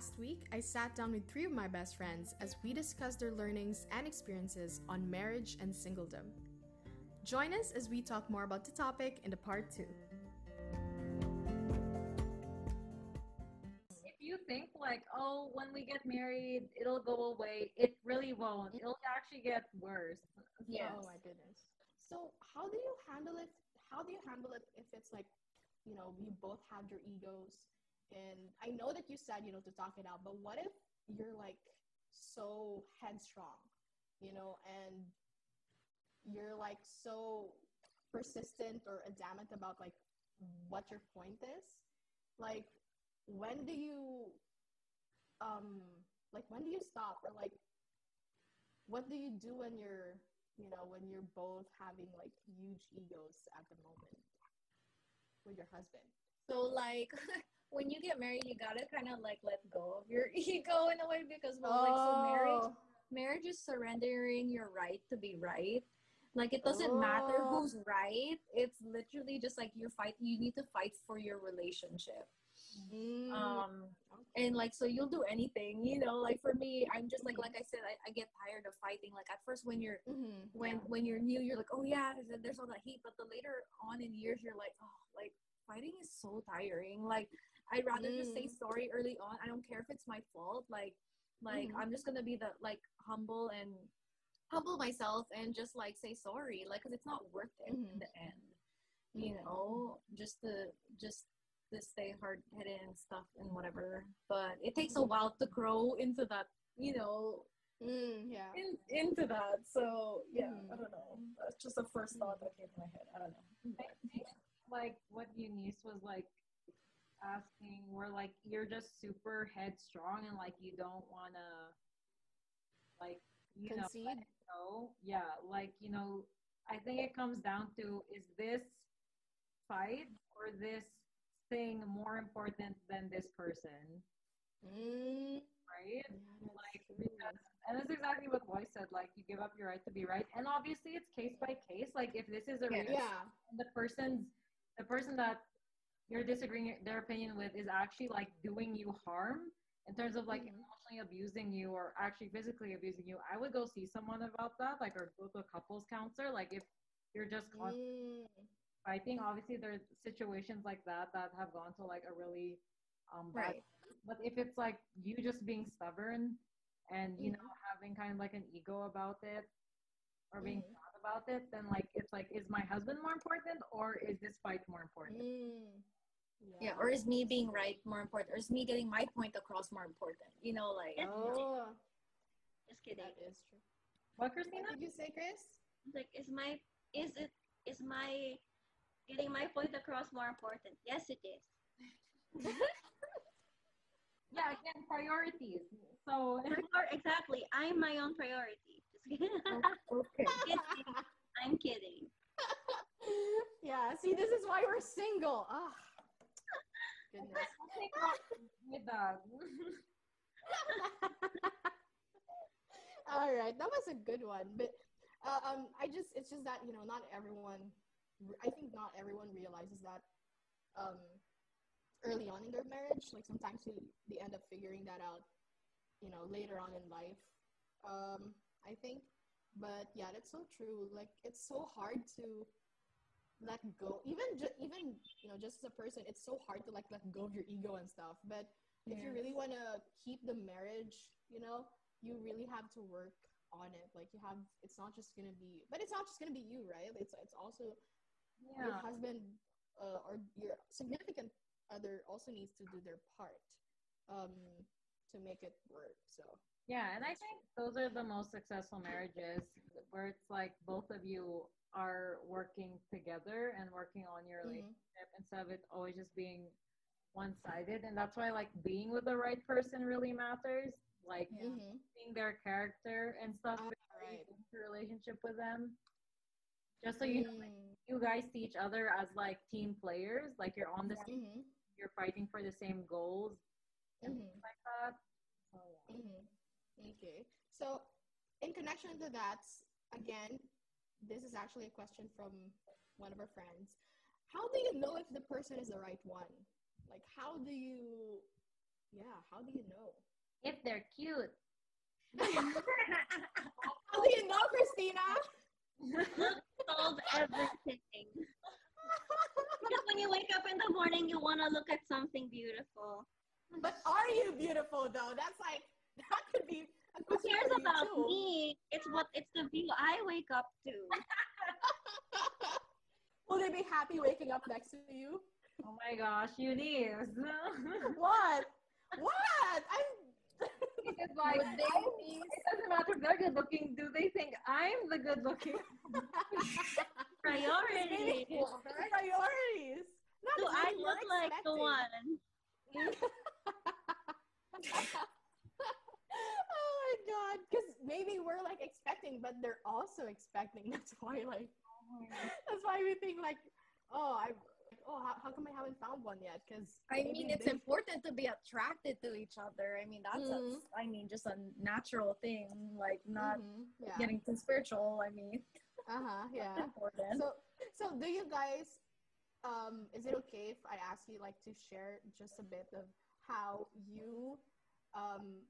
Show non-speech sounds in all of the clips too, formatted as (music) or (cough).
Last week, I sat down with three of my best friends as we discussed their learnings and experiences on marriage and singledom. Join us as we talk more about the topic in the part two. If you think like, oh, when we get married, it'll go away, it really won't. It'll actually get worse. Yes. Oh my goodness. So how do you handle it? How do you handle it if it's like, you know, you both have your egos, and I know that you said you know to talk it out, but what if you're like so headstrong, you know, and you're like so persistent or adamant about like what your point is? Like, when do you, um, like when do you stop or like, what do you do when you're you know, when you're both having like huge egos at the moment with your husband. So like (laughs) when you get married, you gotta kind of like let go of your (laughs) ego in a way because well, like so marriage, Oh. marriage is surrendering your right to be right. Like it doesn't matter Oh. who's right. It's literally just like you're fight. You need to fight for your relationship. Mm, Um, and like so you'll do anything you know like for me i'm just like like i said i, I get tired of fighting like at first when you're Mhm, when yeah. when you're new you're like oh yeah there's, there's all that heat but the later on in years you're like oh like fighting is so tiring like i'd rather just say Mm. sorry early on. I don't care if it's my fault. Like like Mhm. i'm just gonna be the like humble and humble myself and just like say sorry like because it's not worth it in Mhm. the end. You Mhm. know just to just to stay hard-headed and stuff and whatever. But it takes a while to grow into that you know Mm, yeah. in, into that. So yeah i don't know. That's just the first thought that came to my head. I don't know. I think like what Eunice was like asking, where like you're just super headstrong and like you don't wanna like you know Concede. go. Yeah, like you know, I think it comes down to is this fight or this thing more important than this person, Mm, right? yeah, Like, because- And that's exactly what Boy said. Like you give up your right to be right, and obviously it's case by case. Like if this is a Yeah. Yeah. the person's the person that you're disagreeing their opinion with is actually like doing you harm in terms of like Mhm. emotionally abusing you or actually physically abusing you. I would go see someone about that like or go to a couples counselor like if you're just constantly Mm, fighting obviously there's situations like that that have gone to like a really um bad right. but if it's like you just being stubborn and you Mhm. know having kind of like an ego about it or being proud about it then like it's like is my husband more important or is this fight more important mm, yeah or is me being right more important or is me getting my point across more important you know like Oh, Just kidding. that is true. what What christina did you say, Chris? Like, is my is it is my getting my point across more important? Yes, it is. (laughs) yeah again priorities so exactly. I'm my own priority. Just kidding. okay (laughs) Kidding. I'm kidding. (laughs) yeah. See, this is why we're single. Ah, goodness. (laughs) (laughs) All right, that was a good one. But uh, um, I just it's just that you know not everyone. I think not everyone realizes that um, early on in their marriage. Like sometimes they, they end up figuring that out, you know, later on in life. Um, I think, but yeah, that's so true. Like it's so hard to let go. Even ju- even you know just as a person, it's so hard to like let go of your ego and stuff. But if you really want to keep the marriage, you know, you really have to work on it. Like you have, it's not just gonna be, but it's not just gonna be you, right? It's it's also your husband uh, or your significant other also needs to do their part um, to make it work. So yeah and i think those are the most successful marriages where it's like both of you are working together and working on your mhm. relationship instead of it always just being one-sided and that's why like being with the right person really matters like. Mhm. seeing their character and stuff Ah, right. relationship with them just so you know like, Mm, you guys see each other as like team players like you're on the same mhm, you're fighting for the same goals and mhm. things like that so yeah Mm-hmm. Okay. So, in connection to that, again, this is actually a question from one of our friends. How do you know if the person is the right one? Like, how do you Yeah, how do you know? If they're cute. (laughs) How do you know, Christina? (laughs) Solve everything. Because when you wake up in the morning, you want to look at something beautiful. but are you beautiful though? That's like that could be Who (laughs) cares about too. me? It's what it's the view I wake up to. (laughs) Will they be happy waking up next to you? Oh my gosh, Eunice. (laughs) What? What? I'm. it's like, Would they I- be it doesn't matter if they're good looking. Do they think I'm the good looking? Priority. Priorities. Not Do I look like the one? Oh god. Because maybe we're like expecting, but they're also expecting. (laughs) That's why, like, that's why we think, like, oh, I. Oh, how, how come I haven't found one yet? Because I mean, it's important to be attracted to each other. I mean, that's Mhm. a, I mean, just a natural thing, like not yeah. getting too spiritual. I mean, (laughs) Uh huh. Yeah. important. So, so do you guys? Um, is it okay if I ask you like to share just a bit of how you um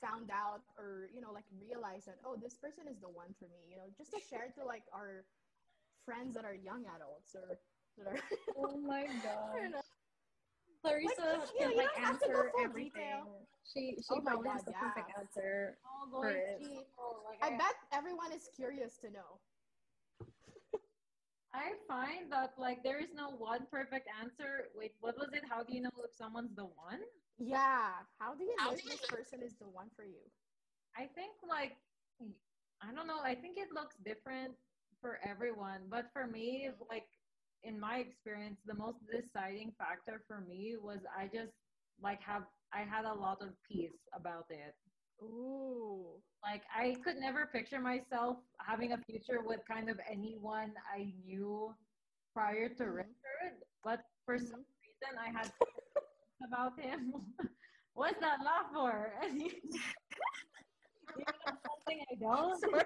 found out or you know like realized that oh this person is the one for me you know just to share to like our friends that are young adults or that are oh my (laughs) god. Clarissa you know, can like don't have to go answer everything. detail. She she Oh probably has God, the perfect answer. all For going it. to, oh, like, I bet everyone is curious to know I find that like there is no one perfect answer. Wait, what was it? How do you know if someone's the one? Yeah how do you know if this person is the one for you I think like I don't know. I think it looks different for everyone, but for me, like in my experience, the most deciding factor for me was I just like have I had a lot of peace about it. ooh Like I could never picture myself having a future with kind of anyone I knew prior to Mhm. Richard, but for Mhm. some reason I had about him. (laughs) What's that laugh for? (laughs) Something I don't. (laughs) sorry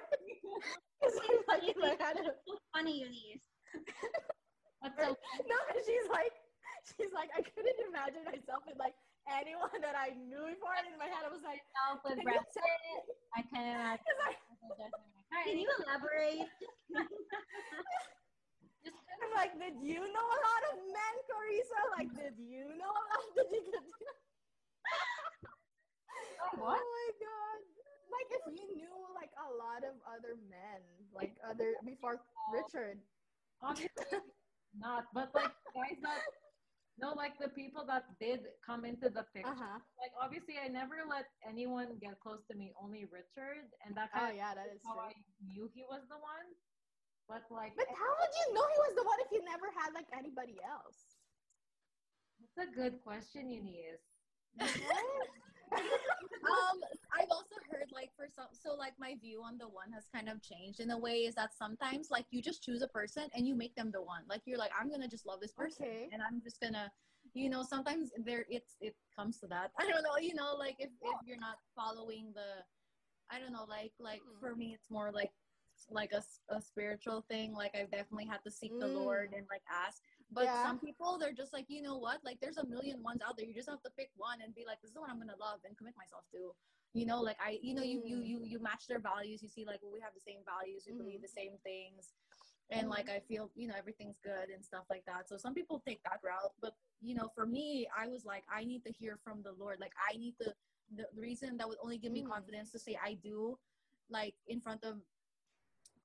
I'm like in my head So funny, Eunice. What's so no, she's like, she's like, I couldn't imagine myself with like anyone that I knew before. And in my head, I was like, else with Can you tell Pitt? I can imagine. it's like, Can you elaborate? Just I'm like, did you know a lot of men, Carissa? Like, did you know a lot? Did you get? what? Oh my god! Like, if you knew like a lot of other men, like other before Richard. Obviously not, but like guys that no, like the people that did come into the picture. Uh huh. Like obviously, I never let anyone get close to me. Only Richard, and that Oh yeah, that is how true. I knew he was the one. But like, But how would you know he was the one if you never had like anybody else? that's a good question, Eunice. (laughs) um i've also heard like for some so like my view on the one has kind of changed in a way is that sometimes like you just choose a person and you make them the one like you're like i'm gonna just love this person Okay. and i'm just gonna you know sometimes there it's it comes to that i don't know you know like if, if you're not following the i don't know like like Mm. for me it's more like like a, a spiritual thing like i've definitely had to seek the Mm. lord and like ask. But Yeah. some people they're just like you know what? Like there's a million ones out there. You just have to pick one and be like this is the one i'm gonna love and commit myself to you know like i you know you you Mm. you, you match their values. You see like well, we have the same values. We believe Mhm. the same things. And like i feel you know everything's good and stuff like that. So some people take that route. But you know for me i was like i need to hear from the lord. Like i need to the, the reason that would only give me Mm. confidence to say i do like in front of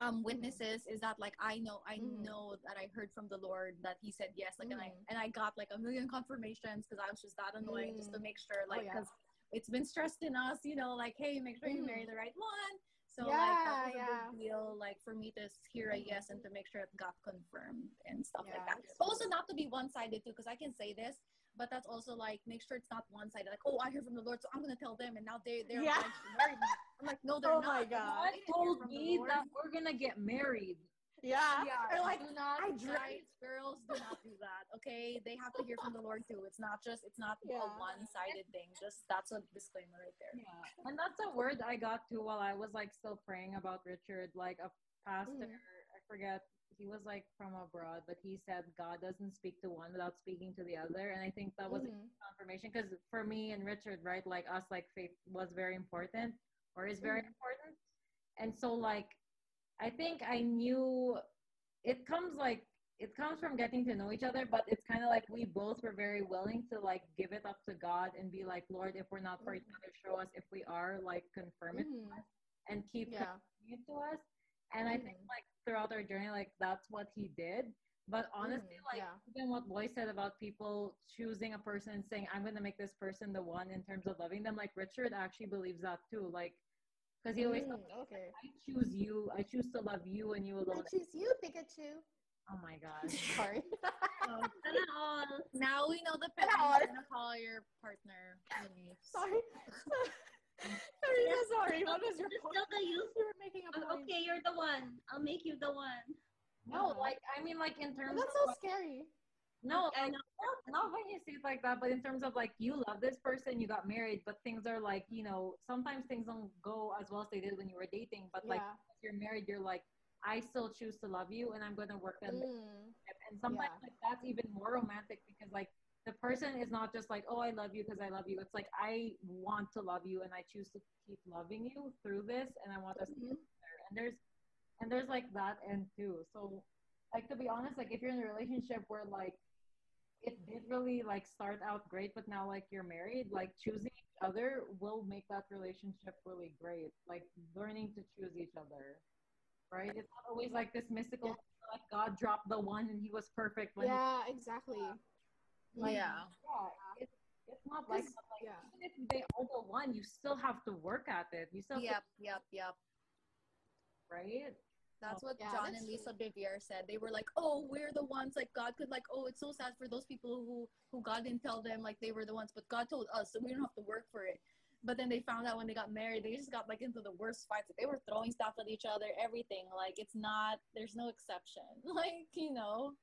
um witnesses is that like i know i Mhm. know that i heard from the lord that he said yes like and i Mhm. and i got like a million confirmations because i was just that annoying just to Mm. make sure like yeah. because it's been stressed in us you know like hey make sure you marry Mhm. the right one so Yeah, like that was a big deal like for me to hear a yes and to make sure it got confirmed and stuff like that but also not to be one-sided too because i can say this but that's also like make sure it's not one-sided like oh i hear from the lord so i'm gonna tell them and now they they're Yeah. obliged to marry me i'm like no they're Oh not Oh my God. I God told me that we're gonna get married. Yeah. Yeah, Or like, do not, I dra- guys, girls, do not do that. Okay, they have to hear from the Lord too. It's not just, it's not Yeah. a one-sided thing. Just that's a disclaimer right there. Yeah, and that's a word I got to while I was like still praying about Richard. Like a pastor, Mhm. I forget he was like from abroad, but he said God doesn't speak to one without speaking to the other, and I think that was Mhm. confirmation because for me and Richard, right, like us, like faith was very important or is very Mhm. important, and so like I think I knew it comes like it comes from getting to know each other, but it's kind of like we both were very willing to like give it up to God and be like, Lord, if we're not for each other, show us. If we are, like confirm it Mhm. and keep Yeah. it to us. And I think Mhm. like throughout our journey, like that's what he did. But honestly, Mhm. like yeah. even what Boy said about people choosing a person and saying, I'm gonna make this person the one in terms of loving them, like Richard actually believes that too. Like because he always Mm, okay. I choose you, I choose to love you and you alone. I alone. choose you, Pikachu. Oh my (laughs) god. Sorry. (laughs) Um, all. now we know the Hello. parents gonna call your partner. Sorry. (laughs) (laughs) sorry, so sorry. What was your point? tell the youth. You were making a "Oh, point. okay, you're the one. I'll make you the one. No, like I mean like in terms that's of so like, scary. no, I like, not, not when you see it like that, but in terms of like you love this person, you got married, but things are like, you know, sometimes things don't go as well as they did when you were dating. But like yeah. if you're married, you're like, I still choose to love you and I'm gonna work on this. Mm, And sometimes Yeah. like that's even more romantic because like the person is not just like, oh, I love you because I love you. It's like I want to love you and I choose to keep loving you through this and I want us to mhm. get there. And there's and there's like that end too. So like to be honest, like if you're in a relationship where like it did really like start out great, but now like you're married, like choosing each other will make that relationship really great. Like learning to choose each other. Right? It's not always like this mystical like God dropped the one and he was perfect when he Yeah, exactly. Like, yeah. yeah, it's, it's not like, like yeah. even if they are the one, you still have to work at it. You still Yep. Yep. Yep. right? That's what Yeah, John that's and Lisa Bevere said. They were like, "Oh, we're the ones. Like God could like, oh, it's so sad for those people who who God didn't tell them like they were the ones, but God told us, so we don't have to work for it." But then they found out when they got married, they just got like into the worst fights. They were throwing stuff at each other, everything. Like it's not. There's no exception. (laughs) Like you know.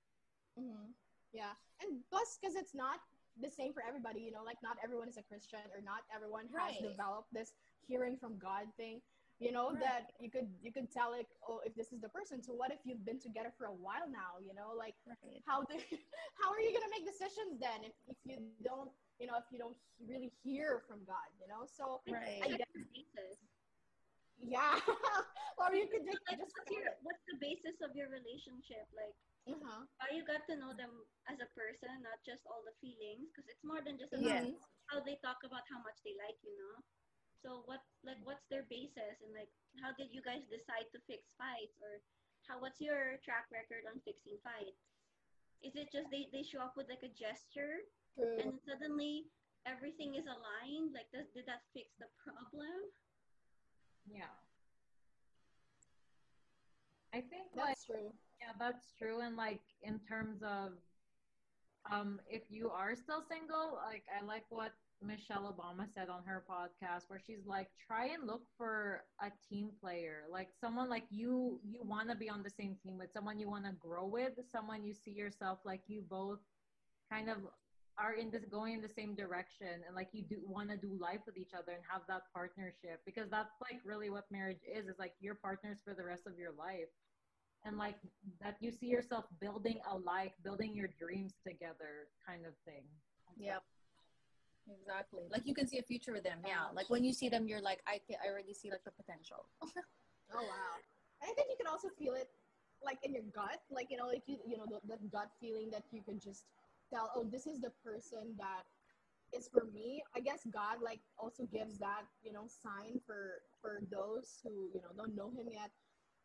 hmm Yeah, and plus, because it's not the same for everybody, you know, like not everyone is a Christian or not everyone has Right. developed this hearing from God thing. You know Right. that you could you could tell like, oh, if this is the person. So what if you've been together for a while now? You know, like Right. how do (laughs) how are you gonna make decisions then if, if you don't you know if you don't really hear from God? You know, so Right. I guess basis. yeah, (laughs) or you could just Like, just what's your what's the basis of your relationship? Like, uh-huh. how you got to know them as a person, not just all the feelings, because it's more than just Yes. about how they talk about how much they like you, know. So what like what's their basis and like how did you guys decide to fix fights or how what's your track record on fixing fights? Is it just they, they show up with like a gesture True. and suddenly everything is aligned? Like does did that fix the problem? Yeah. I think like That's true. Yeah, that's true. And like in terms of um if you are still single, like I like what Michelle Obama said on her podcast where she's like try and look for a team player, like someone like you you want to be on the same team with, someone you want to grow with, someone you see yourself like you both kind of are in this going in the same direction and like you do want to do life with each other and have that partnership because that's like really what marriage is is like your partners for the rest of your life and like that you see yourself building a life building your dreams together kind of thing Yep. Exactly. Like you can see a future with them. Yeah. Like when you see them, you're like, I can, I already see like the potential. (laughs) Oh wow! And I think you can also feel it, like in your gut, like you know, like you you know, the, the gut feeling that you can just tell, oh, this is the person that is for me. I guess God like also gives that you know sign for for those who you know don't know Him yet,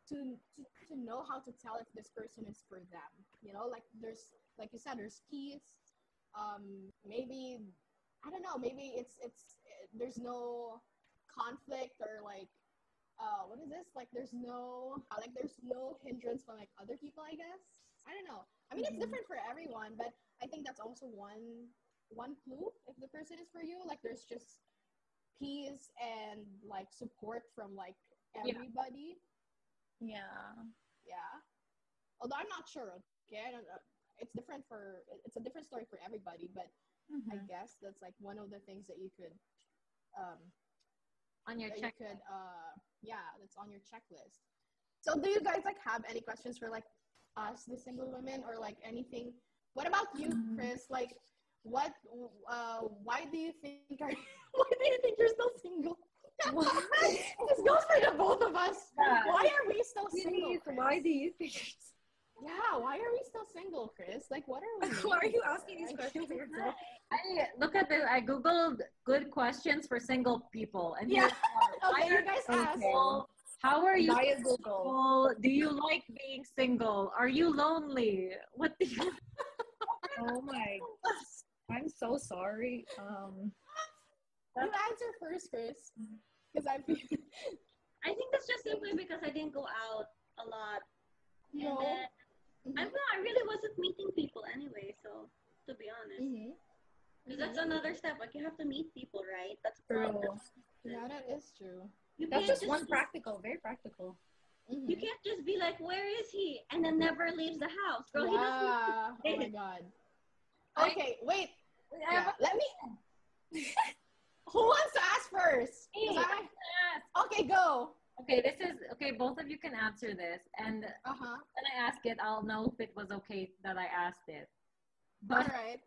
to to, to know how to tell if this person is for them. You know, like there's like you said, there's peace. Um, maybe I don't know. Maybe it's it's there's no conflict or like uh, what is this? Like, there's no, like, there's no hindrance from like other people. I guess I don't know. I mean, it's Mhm. different for everyone, but I think that's also one one clue if the person is for you. Like, there's just peace and like support from like everybody. Yeah. Yeah. Yeah. Although I'm not sure. Okay, I don't know. It's different for it's a different story for everybody, but I Mhm. guess that's like one of the things that you could um on your that check you could uh yeah that's on your checklist so do you guys like have any questions for like us, the single women, or like anything? What about you, Mhm. Chris? Like, what? Uh, why do you think are? (laughs) why do you think you're still single? (laughs) this goes for the both of us. Yeah. Why are we still single? Chris? why do you think? Yeah, why are we still single, Chris? Like, what are we? (laughs) Why are you asking these questions (laughs) to yourself? I look at this. I googled good questions for single people, and Yeah. here's. Okay, Why you guys are you ask. single? How are you Via Google. single? Do you like being single? Are you lonely? What The- Oh my. I'm so sorry. Um. You answer first, Chris, because I feel (laughs) I think that's just simply because I didn't go out a lot. And no. then, Mhm. I I really wasn't meeting people anyway, so to be honest. Mhm. Because that's another step. Like you have to meet people, right? That's a True. problem. Yeah, that is true. You That's can't just one practical, very practical. Mhm. You can't just be like, "Where is he?" and then never leaves the house. Girl, he doesn't. (laughs) Oh my god. Okay, wait. Yeah, let me. (laughs) Who wants to ask first? Me. I- a- Okay, go. Okay, this is okay. Both of you can answer this, and Uh huh. when I ask it, I'll know if it was okay that I asked it. All But right.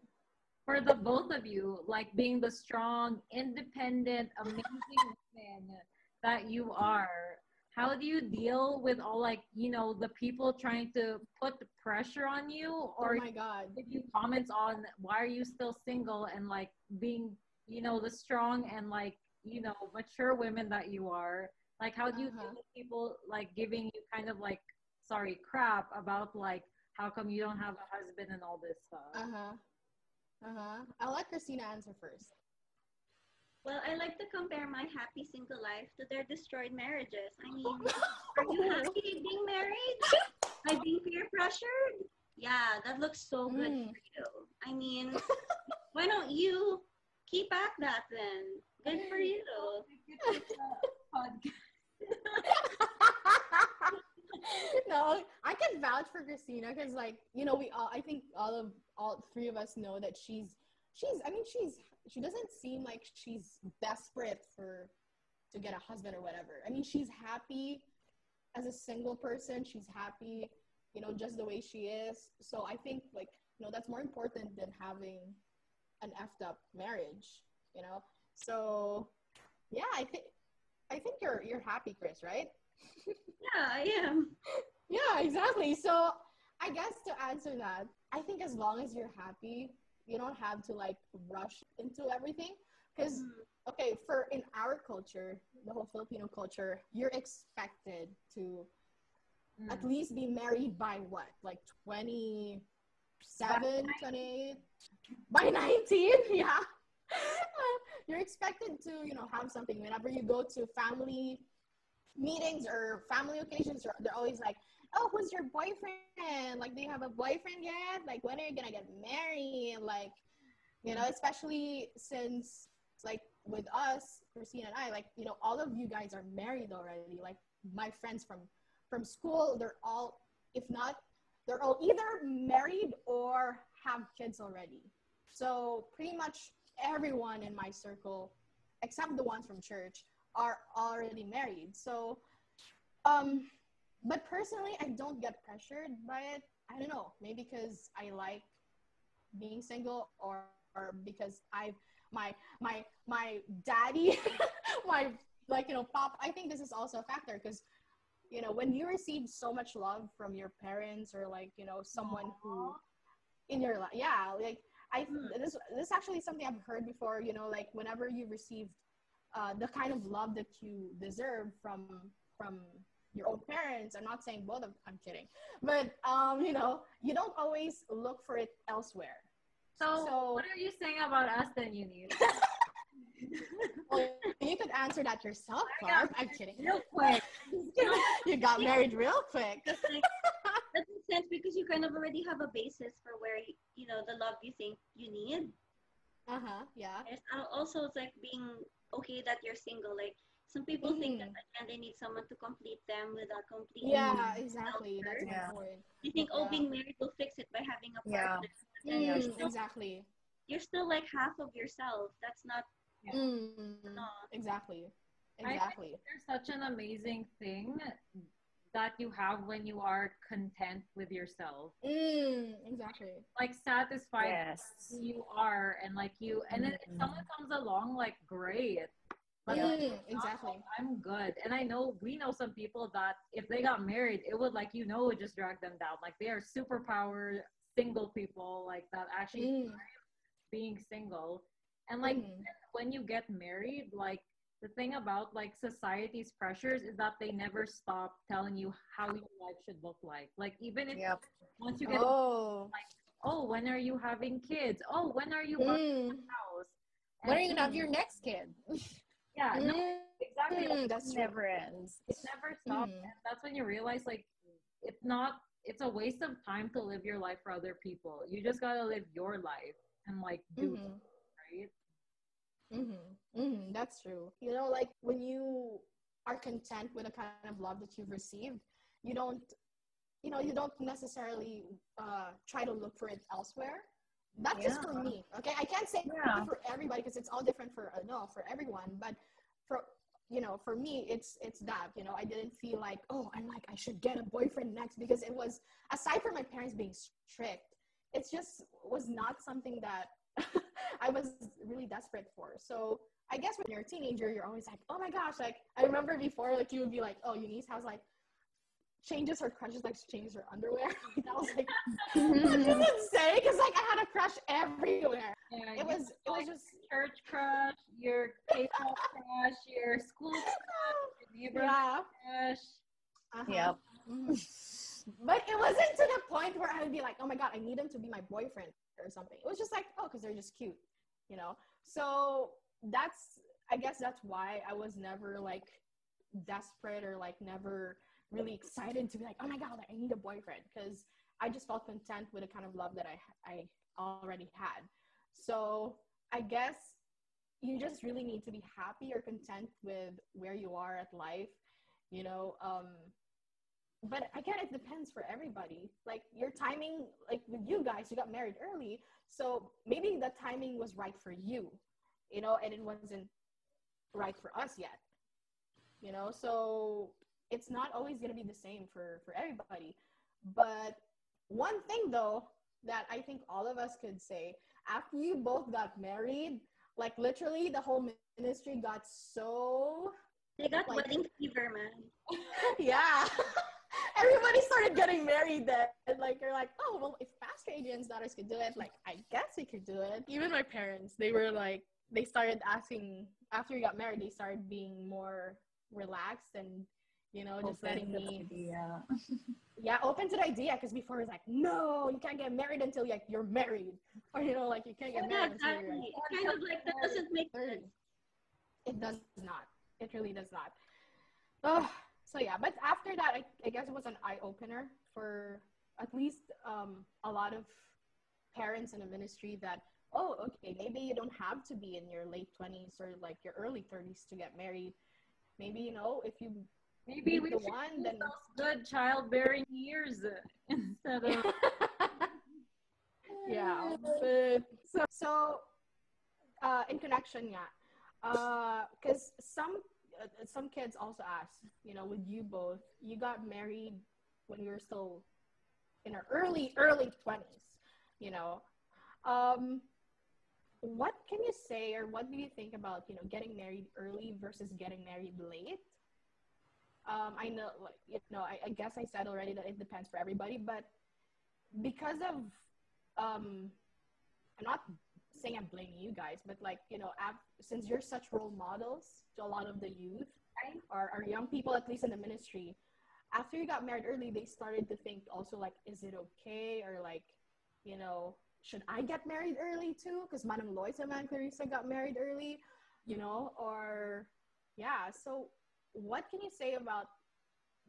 for the both of you, like being the strong, independent, amazing women that you are, how do you deal with all like you know the people trying to put the pressure on you, or oh my god. give you comments on why are you still single and like being you know the strong and like you know mature women that you are like how do you Uh-huh. deal with people like giving you kind of like sorry crap about like how come you don't have a husband and all this stuff Uh huh. Uh huh. I'll let Christina answer first. Well, I like to compare my happy single life to their destroyed marriages. I mean, (laughs) are you happy being married? (laughs) By being peer pressured? Yeah, that looks so good Mm. for you. I mean, why don't you keep at that then? Good for you. (laughs) no, I can vouch for Christina because, like, you know, we all, I think all of all three of us know that she's, she's, I mean, she's, she doesn't seem like she's desperate for to get a husband or whatever. I mean, she's happy as a single person. She's happy, you know, just the way she is. So I think, like, you know, that's more important than having an effed up marriage, you know. So, yeah, I think, I think you're you're happy, Chris, right? Yeah, I am. (laughs) Yeah, exactly. So I guess to answer that, I think as long as you're happy, you don't have to like rush into everything. Because Mm. okay, for in our culture, the whole Filipino culture, you're expected to Mm. at least be married by what? Like 27, 28? By 19? (laughs) Yeah. (laughs) you're expected to, you know, have something whenever you go to family meetings or family occasions, they're- always like, oh, who's your boyfriend? Like, do you have a boyfriend yet? Like, when are you gonna get married? Like, you know, especially since, like, with us, Christine and I, like, you know, all of you guys are married already. Like, my friends from from school, they're all, if not, they're all either married or have kids already. So pretty much everyone in my circle, except the ones from church, are already married. So, um, but personally, I don't get pressured by it. I don't know, maybe because I like being single, or, or because I my my my daddy, (laughs) my like you know pop. I think this is also a factor because you know when you receive so much love from your parents or like you know someone who in your life, yeah, like I Hmm. this this is actually something I've heard before. You know, like whenever you receive uh, the kind of love that you deserve from from your own parents. I'm not saying both of I'm kidding. But um, you know, you don't always look for it elsewhere. so, so- what are you saying about us then you need (laughs) Well, you could answer that yourself, Clark. I'm kidding. real quick (laughs) you got married real quick. That's like that makes sense because you kind of already have a basis for where you know the love you think you need. Uh-huh. Yeah. There's al- also it's like being okay that you're single. Like some people think that again they need someone to complete them without completing. Yeah, exactly. That's a good Yeah. point. They think oh being married will fix it by having a Yeah. partner. But then you're, Mm, still, exactly. you're still like half of yourself. That's not Yeah. Mm, no. exactly. I- Exactly. there's such an amazing thing that you have when you are content with yourself Mm, exactly. like satisfied Yes. who you are and like you and then if Mhm. someone comes along like great but Yeah. if Mm, exactly. i'm good and i know we know some people that if they got married it would like you know would just drag them down like they are superpower single people like that actually Mm, being single and like mhm. when you get married like the thing about like society's pressures is that they never stop telling you how your life should look like like even if Yep. once you get Oh. like oh when are you having kids oh when are you buying Mm, a house When are you gonna have your next kid? (laughs) yeah no, mm, exactly mm, that's true. Never ends. it never stops and that's when you realize like it's not it's a waste of time to live your life for other people you just gotta live your life and like do it, Mhm. right Mm-hmm. Mm-hmm. That's true. You know, like when you are content with the kind of love that you've received, you don't, you know, you don't necessarily uh, try to look for it elsewhere. That's just for me. Okay, I can't say Yeah. for everybody because it's all different for uh, no for everyone. But for you know, for me, it's it's that. You know, I didn't feel like oh, I'm like I should get a boyfriend next because it was aside from my parents being strict, it's just was not something that (laughs) I was really desperate for. So I guess when you're a teenager, you're always like, oh my gosh, like I remember before, like you would be like, oh, Eunice has like changes her crushes, like she changes her underwear. (laughs) like, I was like, (laughs) this is insane because like I had a crush everywhere. yeah It was it was just church crush your k-pop crush your school (laughs) crush your neighborhood yeah. crush Uh-huh. Yep. Mhm. But it wasn't to the point where I would be like, oh my god, I need him to be my boyfriend or something. It was just like, oh, because they're just cute, you know. So that's, I guess that's why I was never like desperate or like never really excited to be like, oh my god, like, I need a boyfriend because I just felt content with the kind of love that I I already had. So I guess you just really need to be happy or content with where you are at life, you know. Um, but again, it depends for everybody. Like your timing, like with you guys, you got married early, so maybe the timing was right for you, you know, and it wasn't right for us yet, you know. So it's not always gonna be the same for for everybody. But one thing though that I think all of us could say after you both got married, like literally the whole ministry got so They got Like- wedding fever, man. (laughs) yeah. Everybody started getting married then. And like you're like, oh well if Pastor Adrian's daughters could do it, like I guess we could do it. Even my parents, they were like they started asking after we got married, they started being more relaxed and you know, just letting me Yeah. (laughs) yeah, open to the idea because before it was like, no, you can't get married until like you're married. (laughs) Or you know, like you can't get Yeah, married until you're exactly. like kind of like that doesn't make 30. It does not. It really does not. Oh, so yeah, but after that, I, I guess it was an eye opener for at least um, a lot of parents in the ministry that, oh, okay, maybe you don't have to be in your late 20s or like your early 30s to get married. Maybe, you know, if you maybe we the should one, use then. those good childbearing years (laughs) instead of (laughs) yeah but (laughs) so, so uh in connection yeah because some uh, some kids also ask you know with you both you got married when you were still in our early early 20s you know. Um what can you say or what do you think about you know getting married early versus getting married late? Um i know you know I, I guess i said already that it depends for everybody but because of um i'm not saying i'm blaming you guys but like you know since you're such role models to a lot of the youth Right. or, or young people at least in the ministry after you got married early they started to think also like is it okay? Or like you know should i get married early too? Because madam lois and clarissa got married early you know or yeah. So what can you say about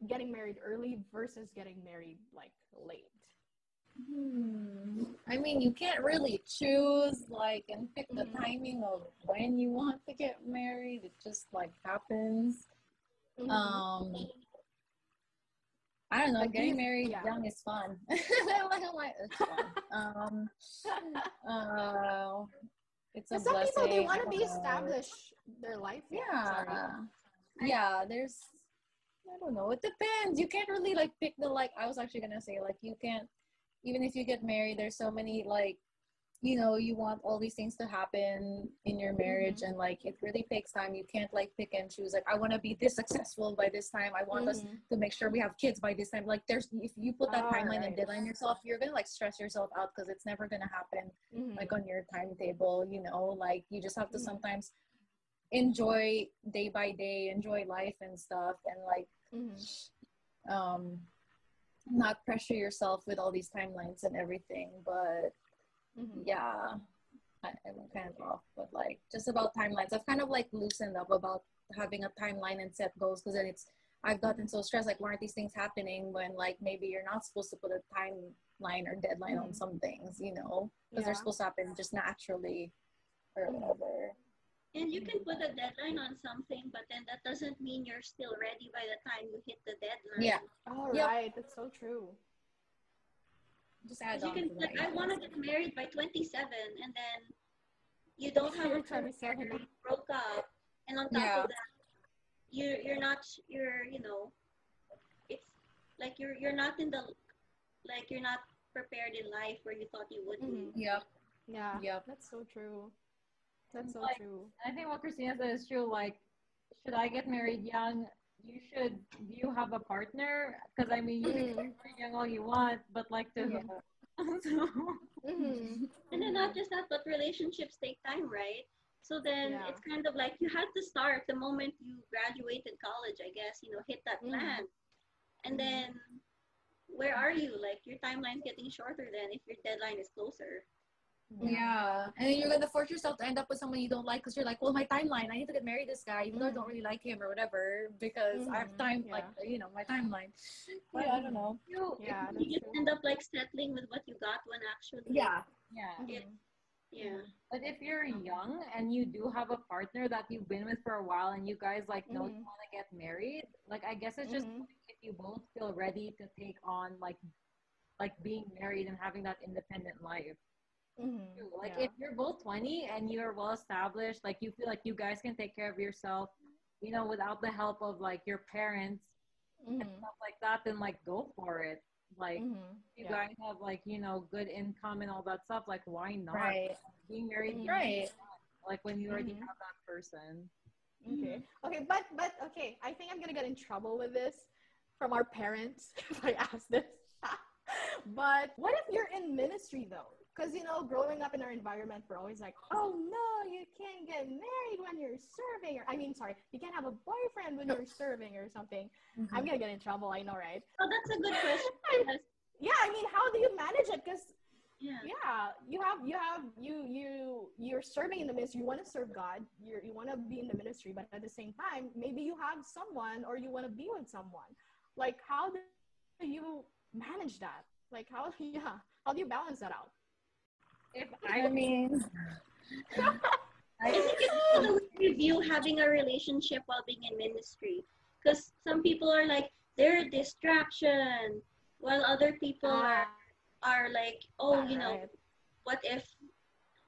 getting married early versus getting married like late Hmm. I mean, you can't really choose like and pick the Mhm. timing of when you want to get married. It just like happens. Mhm. Um, I don't know. Like, getting married yeah. young is fun. (laughs) it's fun. um, uh, it's a some blessing. people they want to be uh, established their life. Yeah, yeah. There's. I don't know. It depends. You can't really like pick the like. I was actually gonna say like you can't. Even if you get married, there's so many like, you know, you want all these things to happen in your marriage, and like it really takes time. You can't like pick and choose. Like I want to be this successful by this time. I want us Mhm. to make sure we have kids by this time. Like there's if you put that Oh, timeline and deadline yourself, you're gonna like stress yourself out because it's never gonna happen Mhm. like on your timetable you know like you just have to Mhm. sometimes enjoy day by day enjoy life and stuff and like Mhm. um not pressure yourself with all these timelines and everything but Mhm. yeah I, i'm kind of off but like just about timelines i've kind of like loosened up about having a timeline and set goals because then it's i've gotten so stressed like why aren't these things happening when like maybe you're not supposed to put a timeline or deadline on Mhm. some things you know because they're supposed to happen just naturally or whatever And you can put a deadline on something, but then that doesn't mean you're still ready by the time you hit the deadline. Yeah. Oh, Yep. right. That's so true. just add 'Cause you on can to like, I want to get married by 27, and then you don't have You're a (laughs) career, 27. you broke up, and on top Yeah. of that, you're you're not you're you know, it's like you're you're not in the like you're not prepared in life where you thought you would be. Mhm. yep Yeah. Yep. That's so true. That's so Like- true. I think what Christina said is true. Like, should I get married young? You should. Do you have a partner? Because I mean, you can get married young all you want, but like to. (laughs) So, Mm-hmm. And then not just that, but relationships take time, right? So then Yeah. it's kind of like you had to start the moment you graduated college, I guess, you know, hit that Mhm. plan. And Mhm. then where are you? Like your timeline's getting shorter then if your deadline is closer. Yeah and then you're gonna force yourself to end up with someone you don't like because you're like well my timeline i need to get married this guy even though i don't really like him or whatever because i have Mhm. time Yeah. like you know my timeline but i don't know you, Yeah, You just true. end up like settling with what you got when actually yeah yeah. Mhm. Yeah. But if you're young and you do have a partner that you've been with for a while and you guys like know you Mhm. want to get married, like I guess it's just Mhm. if you both feel ready to take on like like being married and having that independent life. Mhm. too. Like Yeah. if you're both 20 and you're well established, like you feel like you guys can take care of yourself, you know, without the help of like your parents and Mhm. stuff like that, then like go for it. Like Mhm. you Yeah. guys have like, you know, good income and all that stuff, like why not? right Being married, Mhm. being right like when you already Mhm. have that person. Okay. Okay, but but okay, I think I'm gonna get in trouble with this from our parents (laughs) if I ask this. (laughs) but what if you're in ministry though? Because you know, growing up in our environment, we're always like, oh no, you can't get married when you're serving, or I mean, sorry, you can't have a boyfriend when you're serving or something. I'm mm-hmm. gonna get in trouble. I know, right? Oh, that's a good (laughs) question. Yes. Yeah, I mean, how do you manage it? Because Yeah. yeah you have you have you you you're serving in the ministry you want to serve god you're, you want to be in the ministry but at the same time maybe you have someone or you want to be with someone like how do you manage that like how (laughs) yeah how do you balance that out If (laughs) i I mean (laughs) I think it's do we having a relationship while being in ministry. Because some people are like, they're a distraction, while other people are, are like, oh, you know, Right. what if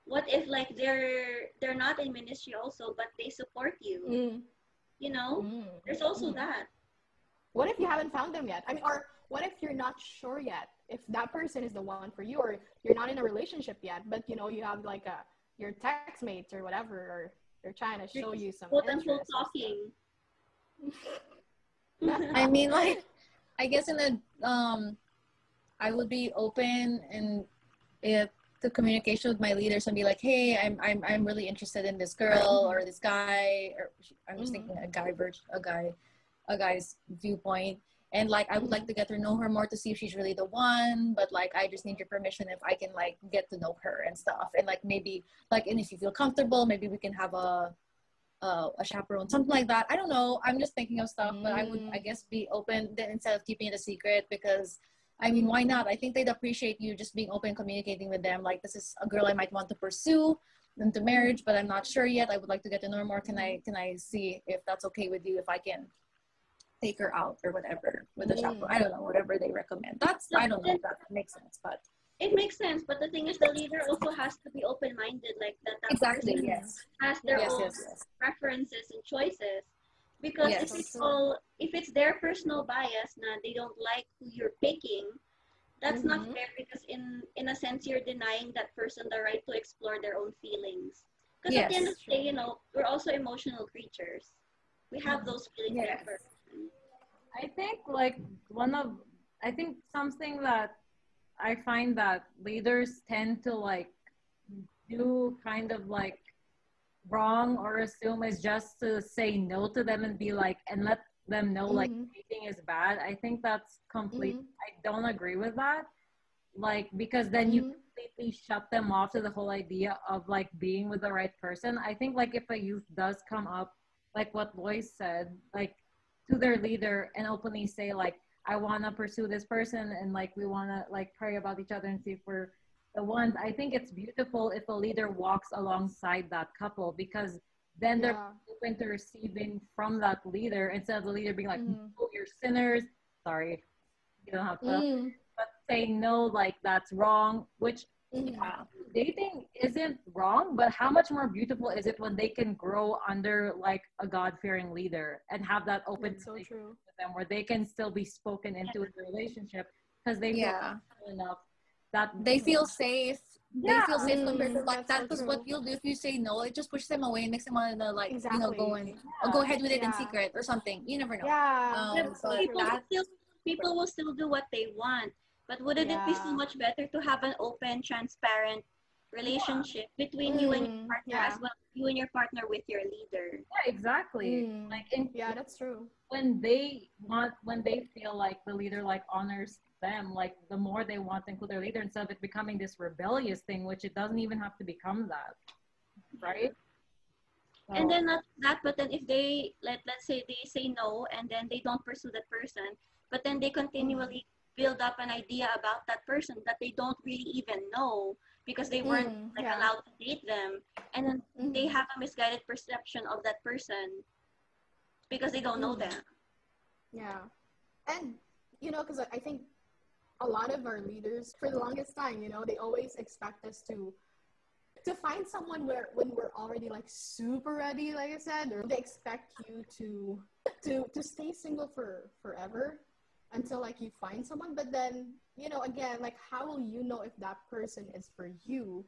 what if like they're they're not in ministry also but they support you Mm, you know mm, there's also mm. that what if you haven't found them yet? I mean or what if you're not sure yet if that person is the one for you or you're not in a relationship yet but you know you have like a your text mates or whatever or they're trying to show you some quote unquote interest and talking. (laughs) I mean like i guess in the um i would be open and if the communication with my leaders and be like hey i'm i'm, I'm really interested in this girl or this guy or i'm just Mhm. thinking a guy virgin a guy a guy's viewpoint and like i would like to get to know her more to see if she's really the one but like i just need your permission if i can like get to know her and stuff and like maybe like and if you feel comfortable maybe we can have a uh, a chaperone, something like that. I don't know. I'm just thinking of stuff, but I would, Mm. I guess, be open then instead of keeping it a secret because, I mean, why not? I think they'd appreciate you just being open, communicating with them. Like, this is a girl I might want to pursue into marriage, but I'm not sure yet. I would like to get to know her more. Can I, can I see if that's okay with you? If I can take her out or whatever with a Mm. chaperone. I don't know, whatever they recommend. That's, I don't know if that makes sense, but it makes sense but the thing is the leader also has to be open-minded like that that exactly, person yes. has their Yes, own yes, yes. preferences and choices because Yes. if it's So all if it's their personal bias na they don't like who you're picking, that's not Mhm. fair because in in a sense you're denying that person the right to explore their own feelings. Because at the end of the day, you know, we're also emotional creatures. We have those feelings Yes. for a person. I think like one of I think something that I find that leaders tend to like do kind of like wrong or assume is just to say no to them and be like and let them know like Mhm. dating is bad. I think that's complete. Mhm. I don't agree with that. Like because then you Mhm. completely shut them off to the whole idea of like being with the right person. I think like if a youth does come up, like what Lois said, like to their leader and openly say like I want to pursue this person and like we want to like pray about each other and see if we're the ones. I think it's beautiful if a leader walks alongside that couple because then they're Yeah. open to receiving from that leader instead of the leader being like. "Oh, you're sinners." Sorry, you don't have to. Mm. But saying no, like that's wrong. Which. Mm-hmm. Yeah. dating isn't wrong, but how much more beautiful is it when they can grow under like a God-fearing leader and have that open That's so true. with them, where they can still be spoken into the relationship because they feel Yeah. comfortable enough that They mm-hmm. feel safe. Yeah. They feel safe compared to mm-hmm. like that's that so because what you'll do if you say no, it just pushes them away and makes them want to like you know go and or go ahead with it in secret or something. You never know. Yeah. Um, but people, true. that- still, people will still do what they want. But wouldn't it be so much better to have an open, transparent relationship between you and your Mm, partner yeah. as well you and your partner with your leader? yeah, exactly. Mm. Like in Yeah, that's true. when they want when they feel like the leader like honors them like the more they want to include their leader instead of it becoming this rebellious thing which it doesn't even have to become that right And then not that, but then if they let let's say they say no and then they don't pursue that person, but then they continually build up an idea about that person that they don't really even know because they weren't Mm, like yeah. allowed to date them, and then they Mhm. have a misguided perception of that person because they don't know Mm. them. Yeah. And, you know, because I think a lot of our leaders, for the longest time, you know, they always expect us to to find someone where when we're already like super ready, like I said, or they expect you to to to stay single for forever until like you find someone. But then, you know, again, like how will you know if that person is for you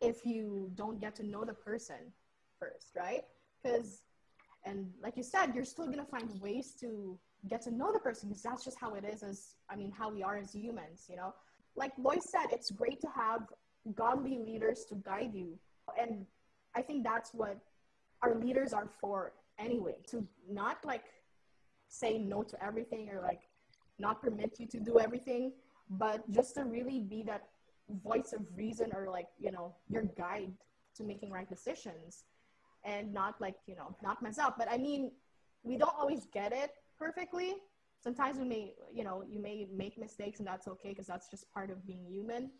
if you don't get to know the person first, right? Because and like you said you're still gonna find ways to get to know the person because that's just how it is as i mean how we are as humans you know like Lois said it's great to have godly leaders to guide you and i think that's what our leaders are for anyway to not like say no to everything or like not permit you to do everything but just to really be that voice of reason or like you know your guide to making right decisions and not like you know not mess up. But i mean we don't always get it perfectly. Sometimes we may you know you may make mistakes and that's okay because that's just part of being human.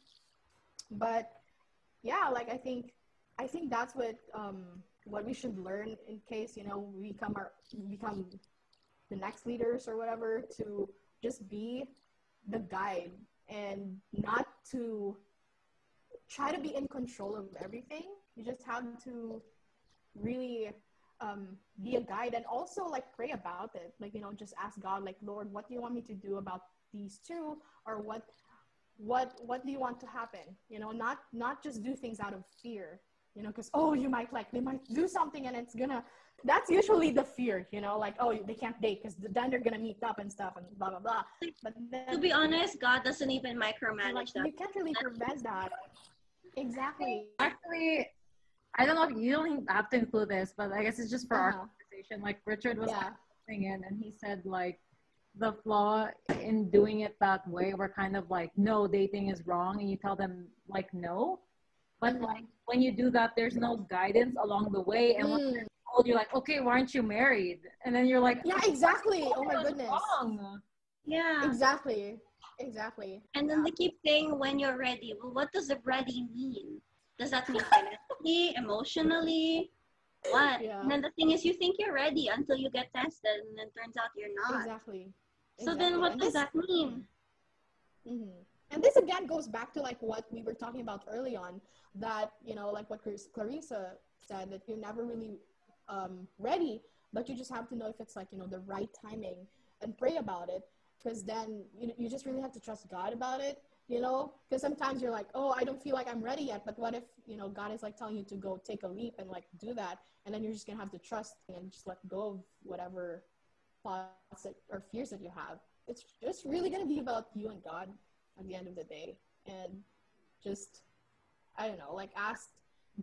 But yeah like i think i think that's what um what we should learn in case you know we become our become the next leaders or whatever to just be the guide and not to try to be in control of everything. You just have to really um, be a guide and also like pray about it. Like you know just ask god like lord what do you want me to do about these two? Or what what what do you want to happen? You know not not just do things out of fear you know because oh you might like they might do something and it's gonna that's usually the fear you know like oh they can't date because then they're gonna meet up and stuff and blah blah blah. But then To be honest, God doesn't even like, micromanage that. you can't really prevent that. Exactly. Actually i don't know if you don't have to include this but i guess it's just for our Uh-huh. conversation. Like richard was yeah. listening in and he said like the flaw in doing it that way we're kind of like no dating is wrong and you tell them like no but like when you do that there's no guidance along the way and when Mm. they're old you're like okay why aren't you married and then you're like yeah exactly oh my goodness wrong?" Yeah. exactly exactly And then they keep saying when you're ready. Well, what does the ready mean? Does that mean financially, (laughs) emotionally? What? Yeah. And then the thing is, you think you're ready until you get tested, and then it turns out you're not. exactly So then, what And does this- that mean? Mhm. And this again goes back to like what we were talking about early on that, you know, like what Clar- Clarissa said, that you're never really um, ready but you just have to know if it's like you know the right timing and pray about it because then you, you just really have to trust god about it you know? Because sometimes you're like oh i don't feel like i'm ready yet but what if you know god is like telling you to go take a leap and like do that and then you're just gonna have to trust and just let go of whatever thoughts that, or fears that you have. It's just really gonna be about you and god at the end of the day and just i don't know like ask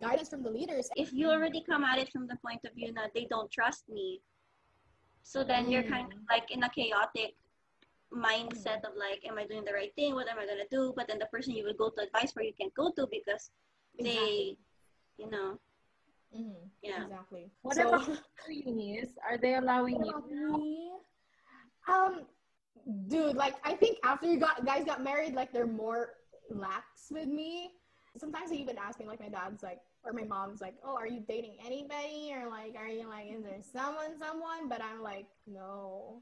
guidance from the leaders If you already come at it from the point of view that they don't trust me, so then you're kind of like in a chaotic mindset of like, am I doing the right thing? What am I gonna do? But then the person you would go to advice for, you can't go to because they, you know, Mhm. yeah. exactly What So- (laughs) about you, Eunice? Are they allowing you? me? Um, dude, like I think after you got guys got married, like they're more lax with me. Sometimes they even ask me, like my dad's like, or my mom's like, "Oh, are you dating anybody?" Or like, "Are you like, is there someone, someone?" But I'm like, no.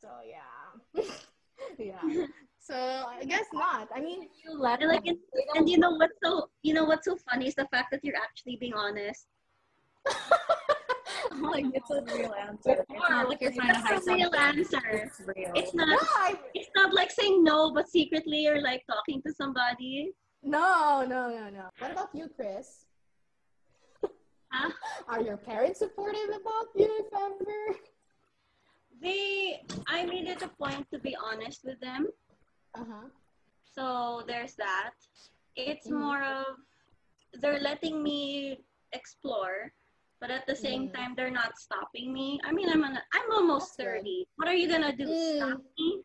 So yeah, (laughs) yeah. So I guess not. I mean, You let And like, and, and you know what's so, you know what's so funny is the fact that you're actually being honest. (laughs) like it's a real answer. It's not like you're trying to hide That's a real answer. It's real. It's no, not. I, It's not like saying no, but secretly you're like talking to somebody. No, no, no, no. What about you, Chris? Huh? Are your parents supportive about you, if ever? They, I made it a point to be honest with them. Uh huh. So there's that. It's Mhm. more of they're letting me explore, but at the same Mhm. time they're not stopping me. I mean, I'm an, I'm almost That's good. thirty. What are you gonna do? Mm. Stop me?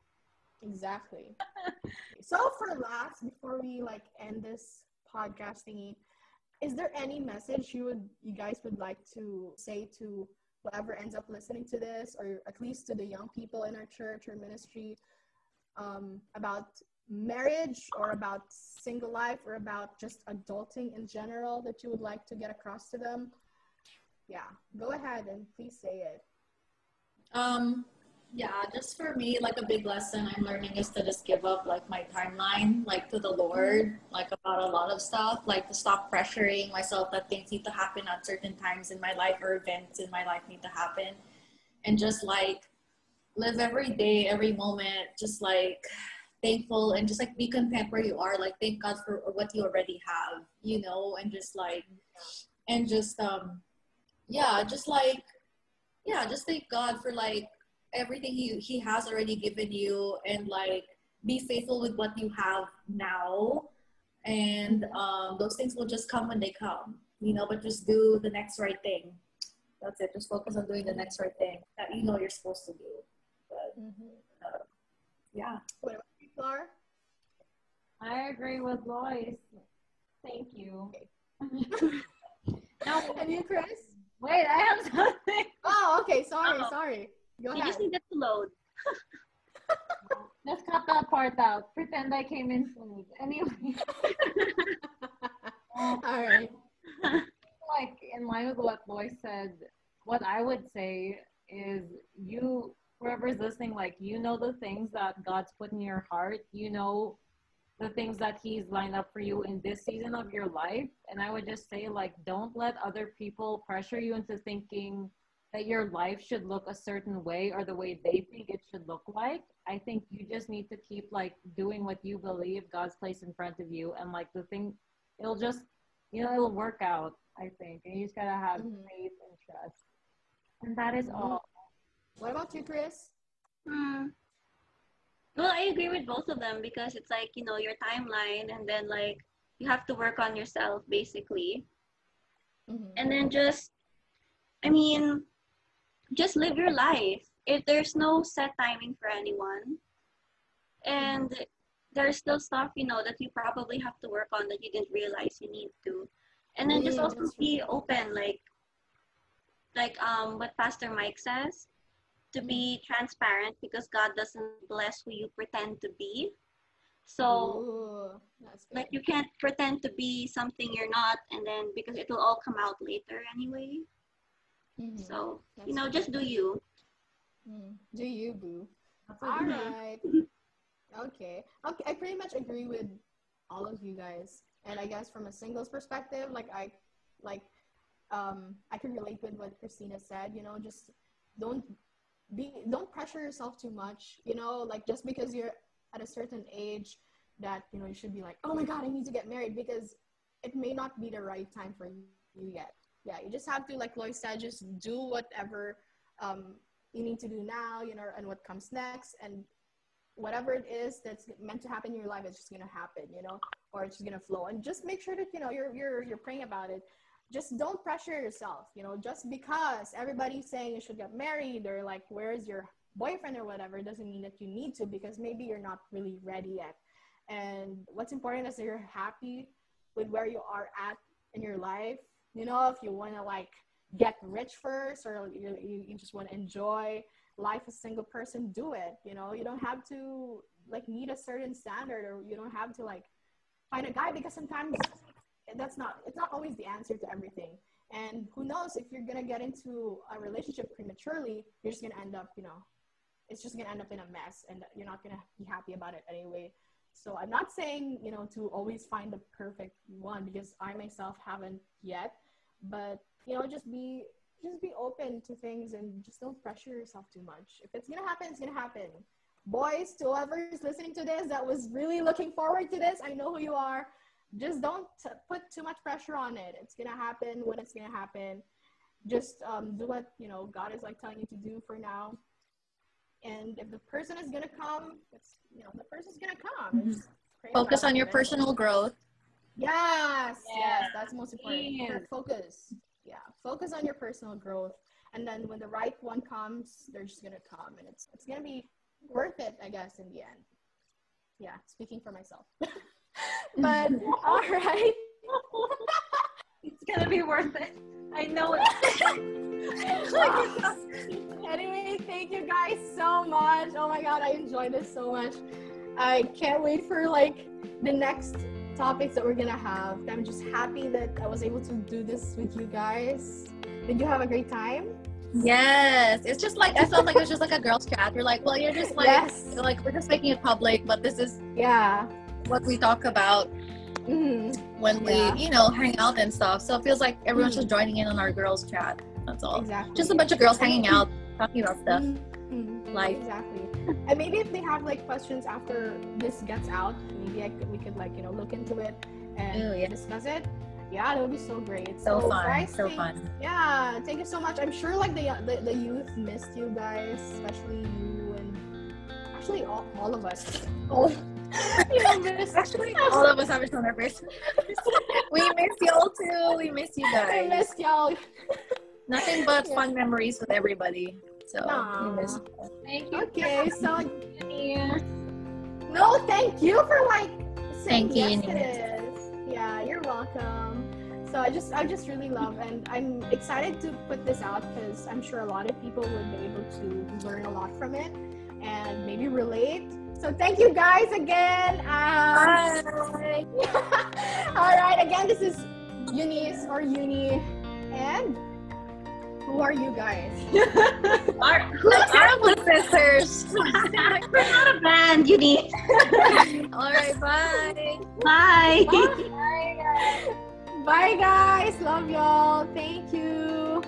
Exactly. (laughs) so for last, before we like end this podcast thingy, is there any message you would you guys would like to say to whoever ends up listening to this, or at least to the young people in our church or ministry, um, about marriage or about single life or about just adulting in general that you would like to get across to them? Yeah, go ahead and please say it. Um, yeah, just for me, like a big lesson I'm learning is to just give up like my timeline, like to the Lord, like about a lot of stuff, like to stop pressuring myself that things need to happen at certain times in my life or events in my life need to happen, and just like live every day, every moment, just like thankful and just like be content where you are. Like thank God for what you already have, you know, and just like and just um yeah, just like yeah, just thank God for like everything he he has already given you and like be faithful with what you have now and um those things will just come when they come you know but just do the next right thing that's it just focus on doing the next right thing that you know you're supposed to do but yeah What about you, Flora? I agree with Lois. Thank you. (laughs) No, And you, Chris? Wait, I have something. Oh, okay. Sorry, Oh. sorry. Go you ahead. just needed to load. (laughs) Let's cut that part out. Pretend I came in food. Anyway, um, (laughs) All right. like in line with what Lois said, what I would say is you, whoever's listening, like you know the things that God's put in your heart. You know the things that He's lined up for you in this season of your life. And I would just say, like, don't let other people pressure you into thinking that your life should look a certain way or the way they think it should look like. I think you just need to keep like doing what you believe God's placed in front of you and like the thing it'll just you know it'll work out, I think. And you just gotta have Mhm. faith and trust. And that is Mhm. all. What about you, Chris? Hmm. Well, I agree with both of them because it's like, you know, your timeline and then like you have to work on yourself basically. Mm-hmm. And then just I mean, just live your life. If there's no set timing for anyone. And there's still stuff, you know, that you probably have to work on that you didn't realize you need to. And then just also be open, like like um what Pastor Mike says, to be transparent because God doesn't bless who you pretend to be. So Ooh, like you can't pretend to be something you're not and then because it will all come out later anyway. Mhm. So That's you know, just do you. Mm. Do you, boo? That's All right. (laughs) Okay. Okay. I pretty much agree with all of you guys. And I guess from a singles perspective, like I, like, um, I can relate with what Christina said. You know, just don't be don't pressure yourself too much. You know, like just because you're at a certain age that you know you should be like, oh my god, I need to get married because it may not be the right time for you yet. Yeah, you just have to, like Lois said, just do whatever um, you need to do now, you know, and what comes next, and whatever it is that's meant to happen in your life it's just gonna happen, you know, or it's just gonna flow. And just make sure that you know you're you're you're praying about it. Just don't pressure yourself, you know, just because everybody's saying you should get married or like where's your boyfriend or whatever doesn't mean that you need to because maybe you're not really ready yet. And what's important is that you're happy with where you are at in your life. You know, if you want to like get rich first or you, you, just want to enjoy life as a single person, do it. You know, you don't have to like meet a certain standard or you don't have to like find a guy because sometimes that's not it's not always the answer to everything and who knows if you're gonna get into a relationship prematurely you're just gonna end up you know it's just gonna end up in a mess and you're not gonna be happy about it anyway so i'm not saying you know to always find the perfect one because i myself haven't yet but you know just be just be open to things and just don't pressure yourself too much. If it's gonna happen it's gonna happen. Boys to whoever is listening to this that was really looking forward to this i know who you are. Just don't t- put too much pressure on it. It's gonna happen when it's gonna happen. Just um, do what you know god is like telling you to do for now and if the person is gonna come it's you know the person's gonna come Mhm. Focus on your man. personal growth. Yes, yes, that's most important. Yes. Focus. Yeah, focus on your personal growth, and then when the right one comes, they're just gonna come, and it's it's gonna be worth it, I guess, in the end. Yeah, speaking for myself. (laughs) but (laughs) all right. (laughs) It's gonna be worth it. I know it. (laughs) anyway, thank you guys so much. Oh my god, I enjoyed this so much. I can't wait for like the next topics that we're gonna have. I'm just happy that I was able to do this with you guys. Did you have a great time? Yes, it's just like I felt like it was just like a girls' chat. You're like, well, you're just like, yes. you're like we're just making it public, but this is Yeah. what we talk about Mhm. When we, you know, hang out and stuff. So it feels like everyone's just joining in on our girls' chat. That's all. Exactly. Just a bunch of girls hanging out, talking about stuff. Mhm. Life. Exactly. And maybe if they have like questions after this gets out, maybe I could, we could like you know look into it and Ooh, yeah. discuss it. Yeah, that would be so great. So fun, guys, so thank- fun. Yeah, thank you so much. I'm sure like the the, the youth missed you guys, especially you and actually all, all of us. All (laughs) you. Actually, all of us have a on first. we miss y'all too. We miss you I guys. missed y'all. Nothing but Yeah. fun memories with everybody. So we miss. Thank you. Okay, so no, thank you for like saying Thank yes to Eunice. this. Yeah, you're welcome. So I just I just really love and I'm excited to put this out because I'm sure a lot of people would be able to learn a lot from it and maybe relate. So thank you guys again. Um, Bye. (laughs) All right, again, this is Eunice or Uni, and who are you guys? (laughs) Our, Our sisters. (laughs) we're not a band, need. All right, bye. Bye. Bye guys. Bye, guys. Love y'all. Thank you.